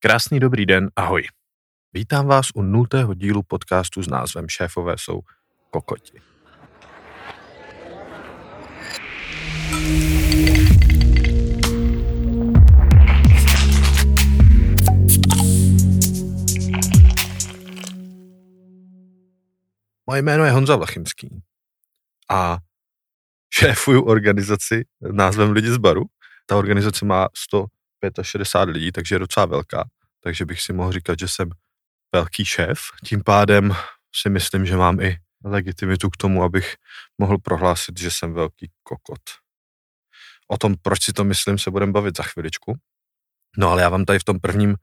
Krásný dobrý den, ahoj. Vítám vás u nultého dílu podcastu s názvem Šéfové jsou kokoti. Moje jméno je Honza Vlachimský a šéfuju organizaci názvem Lidi z baru. Ta organizace má 165 lidí, takže je docela velká. Takže bych si mohl říkat, že jsem velký šéf. Tím pádem si myslím, že mám i legitimitu k tomu, abych mohl prohlásit, že jsem velký kokot. O tom, proč si to myslím, se budeme bavit za chviličku. No ale já vám tady v tom prvním,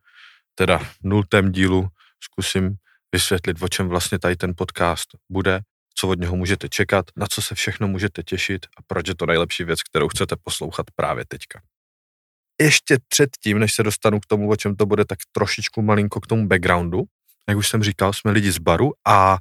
teda nultém dílu zkusím vysvětlit, o čem vlastně tady ten podcast bude, co od něho můžete čekat, na co se všechno můžete těšit a proč je to nejlepší věc, kterou chcete poslouchat právě teďka. Ještě předtím, než se dostanu k tomu, o čem to bude, tak trošičku malinko k tomu backgroundu. Jak už jsem říkal, jsme lidi z baru a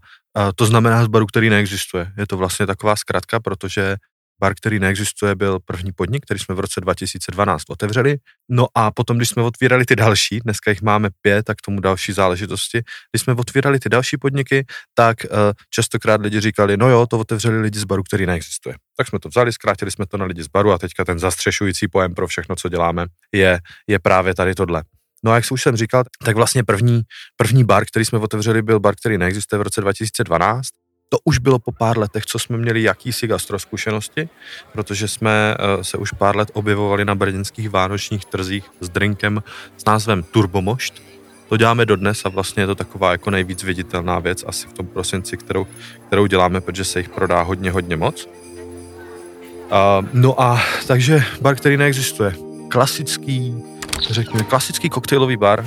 to znamená z baru, který neexistuje. Je to vlastně taková zkratka, protože Bar, který neexistuje, byl první podnik, který jsme v roce 2012 otevřeli. No a potom, když jsme otvírali ty další, dneska jich máme pět, tak tomu další záležitosti, když jsme otvírali ty další podniky, tak uh, častokrát lidi říkali, no jo, to otevřeli lidi z baru, který neexistuje. Tak jsme to vzali, zkrátili jsme to na lidi z baru a teďka ten zastřešující pojem pro všechno, co děláme, je, je právě tady tohle. No a jak už jsem říkal, tak vlastně první, první bar, který jsme otevřeli, byl bar, který neexistuje v roce 2012 to už bylo po pár letech, co jsme měli jakýsi gastroskušenosti, protože jsme eh, se už pár let objevovali na brněnských vánočních trzích s drinkem s názvem Turbomošt. To děláme dodnes a vlastně je to taková jako nejvíc viditelná věc asi v tom prosinci, kterou, kterou děláme, protože se jich prodá hodně, hodně moc. Uh, no a takže bar, který neexistuje. Klasický, řekněme, klasický koktejlový bar uh,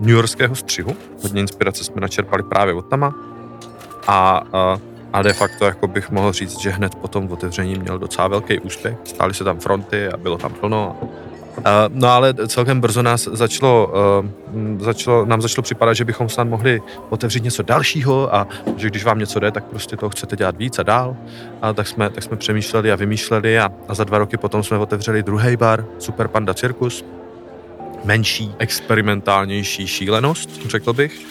New Yorkského střihu. Hodně inspirace jsme načerpali právě od tama a, a, a de facto jako bych mohl říct, že hned po tom otevření měl docela velký úspěch. Stály se tam fronty a bylo tam plno. Uh, no ale celkem brzo nás začalo, uh, začalo, nám začalo připadat, že bychom snad mohli otevřít něco dalšího a že když vám něco jde, tak prostě to chcete dělat víc a dál. A tak jsme, tak jsme přemýšleli a vymýšleli a, a za dva roky potom jsme otevřeli druhý bar, Super Panda Circus, menší, experimentálnější šílenost, řekl bych.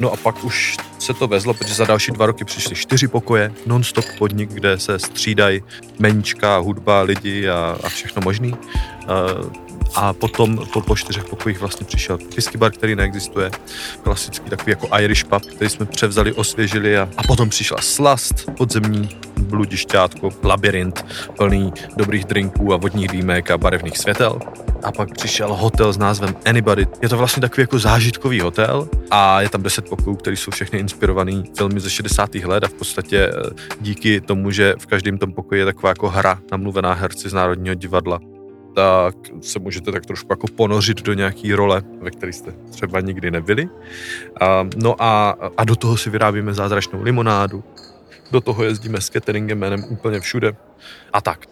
No a pak už se to vezlo, protože za další dva roky přišly čtyři pokoje, non-stop podnik, kde se střídají menička, hudba, lidi a, a všechno možný. A potom po, po čtyřech pokojích vlastně přišel whisky bar, který neexistuje, klasický takový jako Irish pub, který jsme převzali, osvěžili a, a potom přišla slast podzemní, bludišťátko, labirint, plný dobrých drinků a vodních dýmek a barevných světel. A pak přišel hotel s názvem Anybody. Je to vlastně takový jako zážitkový hotel a je tam 10 pokojů, které jsou všechny inspirované filmy ze 60. let a v podstatě eh, díky tomu, že v každém tom pokoji je taková jako hra namluvená herci z Národního divadla, tak se můžete tak trošku jako ponořit do nějaký role, ve které jste třeba nikdy nebyli. A, no a, a do toho si vyrábíme zázračnou limonádu, do toho jezdíme s cateringem jménem úplně všude a tak.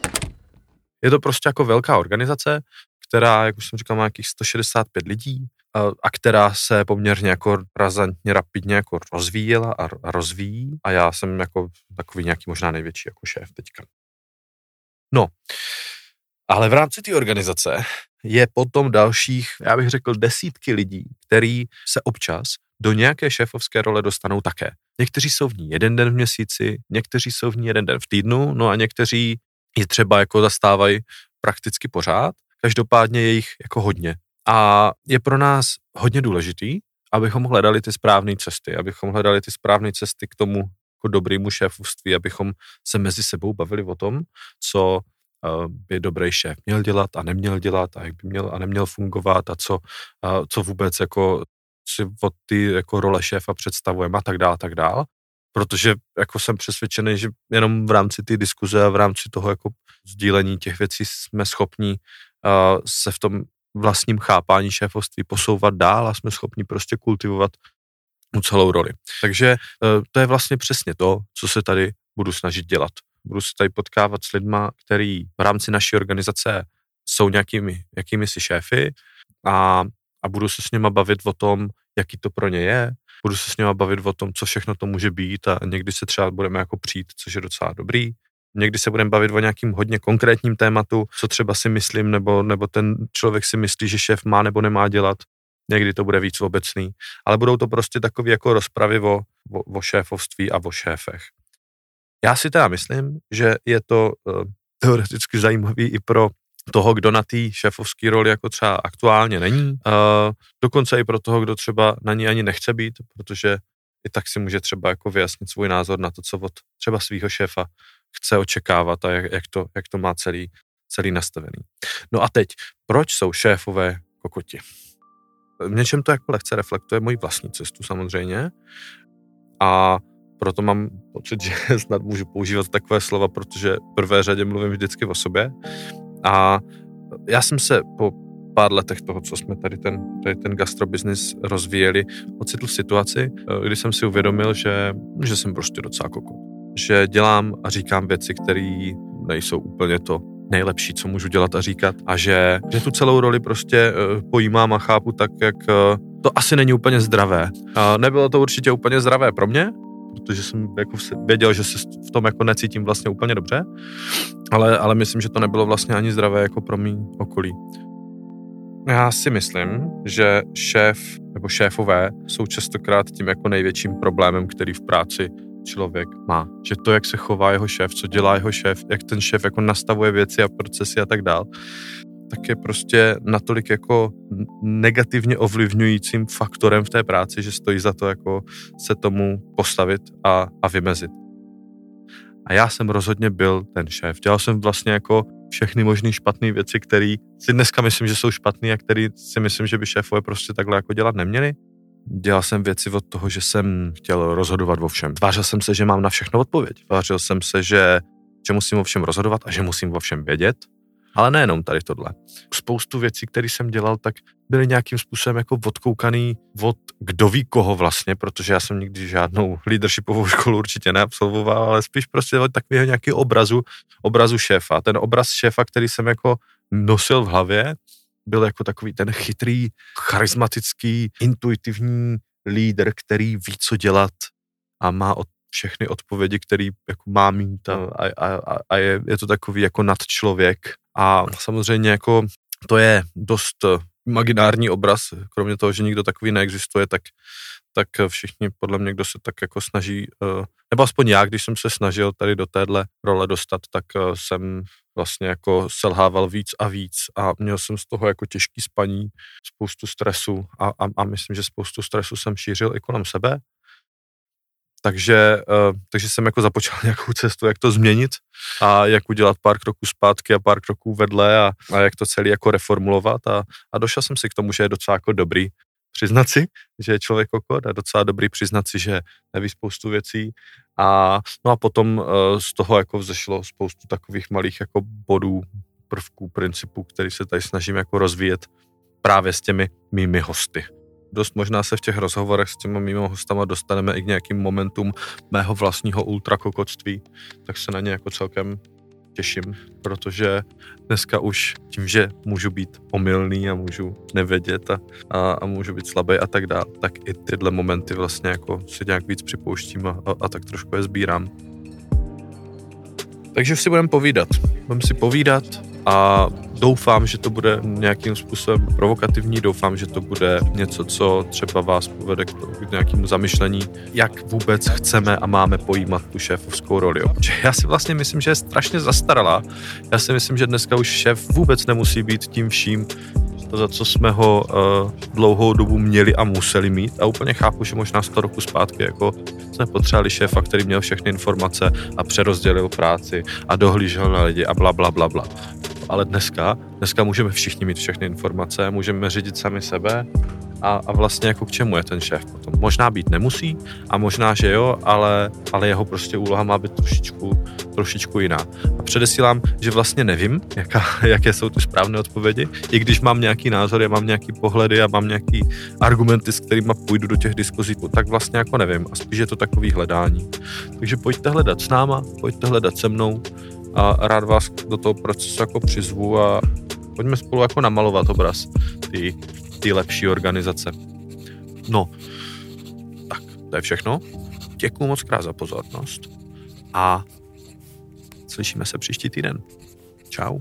Je to prostě jako velká organizace, která, jak už jsem říkal, má nějakých 165 lidí a, a která se poměrně jako razantně, rapidně jako rozvíjela a, a rozvíjí a já jsem jako takový nějaký možná největší jako šéf teďka. No, ale v rámci té organizace je potom dalších, já bych řekl, desítky lidí, který se občas do nějaké šéfovské role dostanou také. Někteří jsou v ní jeden den v měsíci, někteří jsou v ní jeden den v týdnu, no a někteří ji třeba jako zastávají prakticky pořád. Každopádně je jich jako hodně. A je pro nás hodně důležitý, abychom hledali ty správné cesty, abychom hledali ty správné cesty k tomu jako dobrému šéfovství, abychom se mezi sebou bavili o tom, co by dobrý šéf měl dělat a neměl dělat a jak by měl a neměl fungovat a co, a co vůbec jako si od ty jako role šéfa představujeme a tak dále, tak dále. Protože jako jsem přesvědčený, že jenom v rámci té diskuze a v rámci toho jako sdílení těch věcí jsme schopni uh, se v tom vlastním chápání šéfovství posouvat dál a jsme schopni prostě kultivovat tu celou roli. Takže uh, to je vlastně přesně to, co se tady budu snažit dělat budu se tady potkávat s lidma, který v rámci naší organizace jsou nějakými, jakými si šéfy a, a budu se s nima bavit o tom, jaký to pro ně je, budu se s nima bavit o tom, co všechno to může být a někdy se třeba budeme jako přijít, což je docela dobrý. Někdy se budeme bavit o nějakým hodně konkrétním tématu, co třeba si myslím, nebo, nebo ten člověk si myslí, že šéf má nebo nemá dělat. někdy to bude víc obecný, ale budou to prostě takové jako rozpravy o, o, o šéfovství a o šéfech. Já si teda myslím, že je to uh, teoreticky zajímavý i pro toho, kdo na té šéfovské roli jako třeba aktuálně není, uh, dokonce i pro toho, kdo třeba na ní ani nechce být, protože i tak si může třeba jako vyjasnit svůj názor na to, co od třeba svého šéfa chce očekávat a jak, jak, to, jak to má celý, celý nastavený. No a teď, proč jsou šéfové kokoti? V něčem to jako lehce reflektuje moji vlastní cestu samozřejmě a proto mám pocit, že snad můžu používat takové slova, protože v prvé řadě mluvím vždycky o sobě a já jsem se po pár letech toho, co jsme tady ten, tady ten gastrobiznis rozvíjeli, ocitl v situaci, kdy jsem si uvědomil, že, že jsem prostě docela kokot. Že dělám a říkám věci, které nejsou úplně to nejlepší, co můžu dělat a říkat a že, že tu celou roli prostě eh, pojímám a chápu tak, jak eh, to asi není úplně zdravé. A nebylo to určitě úplně zdravé pro mě, protože jsem jako věděl, že se v tom jako necítím vlastně úplně dobře, ale, ale myslím, že to nebylo vlastně ani zdravé jako pro mý okolí. Já si myslím, že šéf nebo šéfové jsou častokrát tím jako největším problémem, který v práci člověk má. Že to, jak se chová jeho šéf, co dělá jeho šéf, jak ten šéf jako nastavuje věci a procesy a tak dál, tak je prostě natolik jako negativně ovlivňujícím faktorem v té práci, že stojí za to jako se tomu postavit a, a vymezit. A já jsem rozhodně byl ten šéf. Dělal jsem vlastně jako všechny možné špatné věci, které si dneska myslím, že jsou špatné a které si myslím, že by šéfové prostě takhle jako dělat neměli. Dělal jsem věci od toho, že jsem chtěl rozhodovat o všem. Tvářil jsem se, že mám na všechno odpověď. Tvářil jsem se, že, že musím o všem rozhodovat a že musím o všem vědět. Ale nejenom tady tohle. Spoustu věcí, které jsem dělal, tak byly nějakým způsobem jako odkoukaný od kdo ví koho vlastně, protože já jsem nikdy žádnou leadershipovou školu určitě neabsolvoval, ale spíš prostě od takového nějakého obrazu, obrazu šéfa. Ten obraz šéfa, který jsem jako nosil v hlavě, byl jako takový ten chytrý, charismatický, intuitivní lídr, který ví, co dělat a má od všechny odpovědi, které jako má mít a, a, a, a je, je to takový jako nadčlověk. A samozřejmě jako to je dost imaginární obraz, kromě toho, že nikdo takový neexistuje, tak, tak všichni podle mě, kdo se tak jako snaží, eh, nebo aspoň já, když jsem se snažil tady do téhle role dostat, tak eh, jsem vlastně jako selhával víc a víc a měl jsem z toho jako těžký spaní, spoustu stresu a, a, a myslím, že spoustu stresu jsem šířil i kolem sebe takže, uh, takže jsem jako započal nějakou cestu, jak to změnit a jak udělat pár kroků zpátky a pár kroků vedle a, a jak to celé jako reformulovat. A, a došel jsem si k tomu, že je docela jako dobrý přiznat si, že je člověk kokot a docela dobrý přiznat si, že neví spoustu věcí. A no a potom uh, z toho jako vzešlo spoustu takových malých jako bodů, prvků, principů, který se tady snažím jako rozvíjet právě s těmi mými hosty dost možná se v těch rozhovorech s těmi mimo hostama dostaneme i k nějakým momentům mého vlastního ultrakokotství, tak se na ně jako celkem těším, protože dneska už tím, že můžu být omylný a můžu nevědět a, a, a můžu být slabý a tak dále, tak i tyhle momenty vlastně jako si nějak víc připouštím a, a, a tak trošku je sbírám. Takže si budeme povídat. Budeme si povídat a doufám, že to bude nějakým způsobem provokativní, doufám, že to bude něco, co třeba vás povede k nějakému zamyšlení, jak vůbec chceme a máme pojímat tu šéfovskou roli. Já si vlastně myslím, že je strašně zastaralá. Já si myslím, že dneska už šéf vůbec nemusí být tím vším, za co jsme ho uh, dlouhou dobu měli a museli mít. A úplně chápu, že možná 100 roku zpátky jako jsme potřebovali šéfa, který měl všechny informace a přerozdělil práci a dohlížel na lidi a bla, bla, bla, bla ale dneska, dneska můžeme všichni mít všechny informace, můžeme řídit sami sebe a, a vlastně jako k čemu je ten šéf. Možná být nemusí a možná, že jo, ale, ale jeho prostě úloha má být trošičku, trošičku jiná. A předesílám, že vlastně nevím, jaká, jaké jsou ty správné odpovědi, i když mám nějaký názor, já mám nějaký pohledy a mám nějaký argumenty, s kterými půjdu do těch diskuzí, tak vlastně jako nevím a spíš je to takový hledání. Takže pojďte hledat s náma, pojďte hledat se mnou, a rád vás do toho procesu jako přizvu a pojďme spolu jako namalovat obraz ty, ty lepší organizace. No, to je všechno. Děkuji moc krát za pozornost a slyšíme se příští týden. Ciao.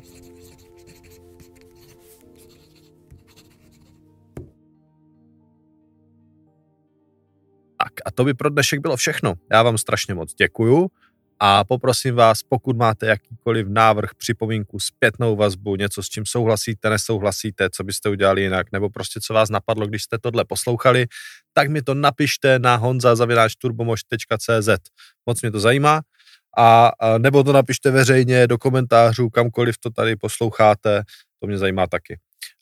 a to by pro dnešek bylo všechno. Já vám strašně moc děkuju a poprosím vás, pokud máte jakýkoliv návrh, připomínku, zpětnou vazbu, něco, s čím souhlasíte, nesouhlasíte, co byste udělali jinak, nebo prostě co vás napadlo, když jste tohle poslouchali, tak mi to napište na honza.turbomož.cz. Moc mě to zajímá. A, a nebo to napište veřejně do komentářů, kamkoliv to tady posloucháte, to mě zajímá taky.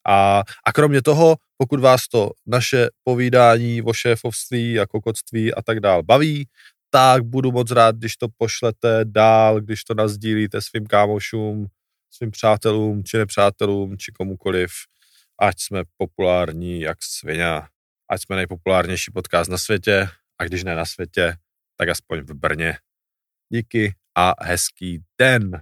A, a kromě toho, pokud vás to naše povídání o šéfovství a kokotství a tak dál baví, tak budu moc rád, když to pošlete dál, když to nazdílíte svým kámošům, svým přátelům, či nepřátelům, či komukoliv, ať jsme populární jak svině, ať jsme nejpopulárnější podcast na světě, a když ne na světě, tak aspoň v Brně. Díky a hezký den.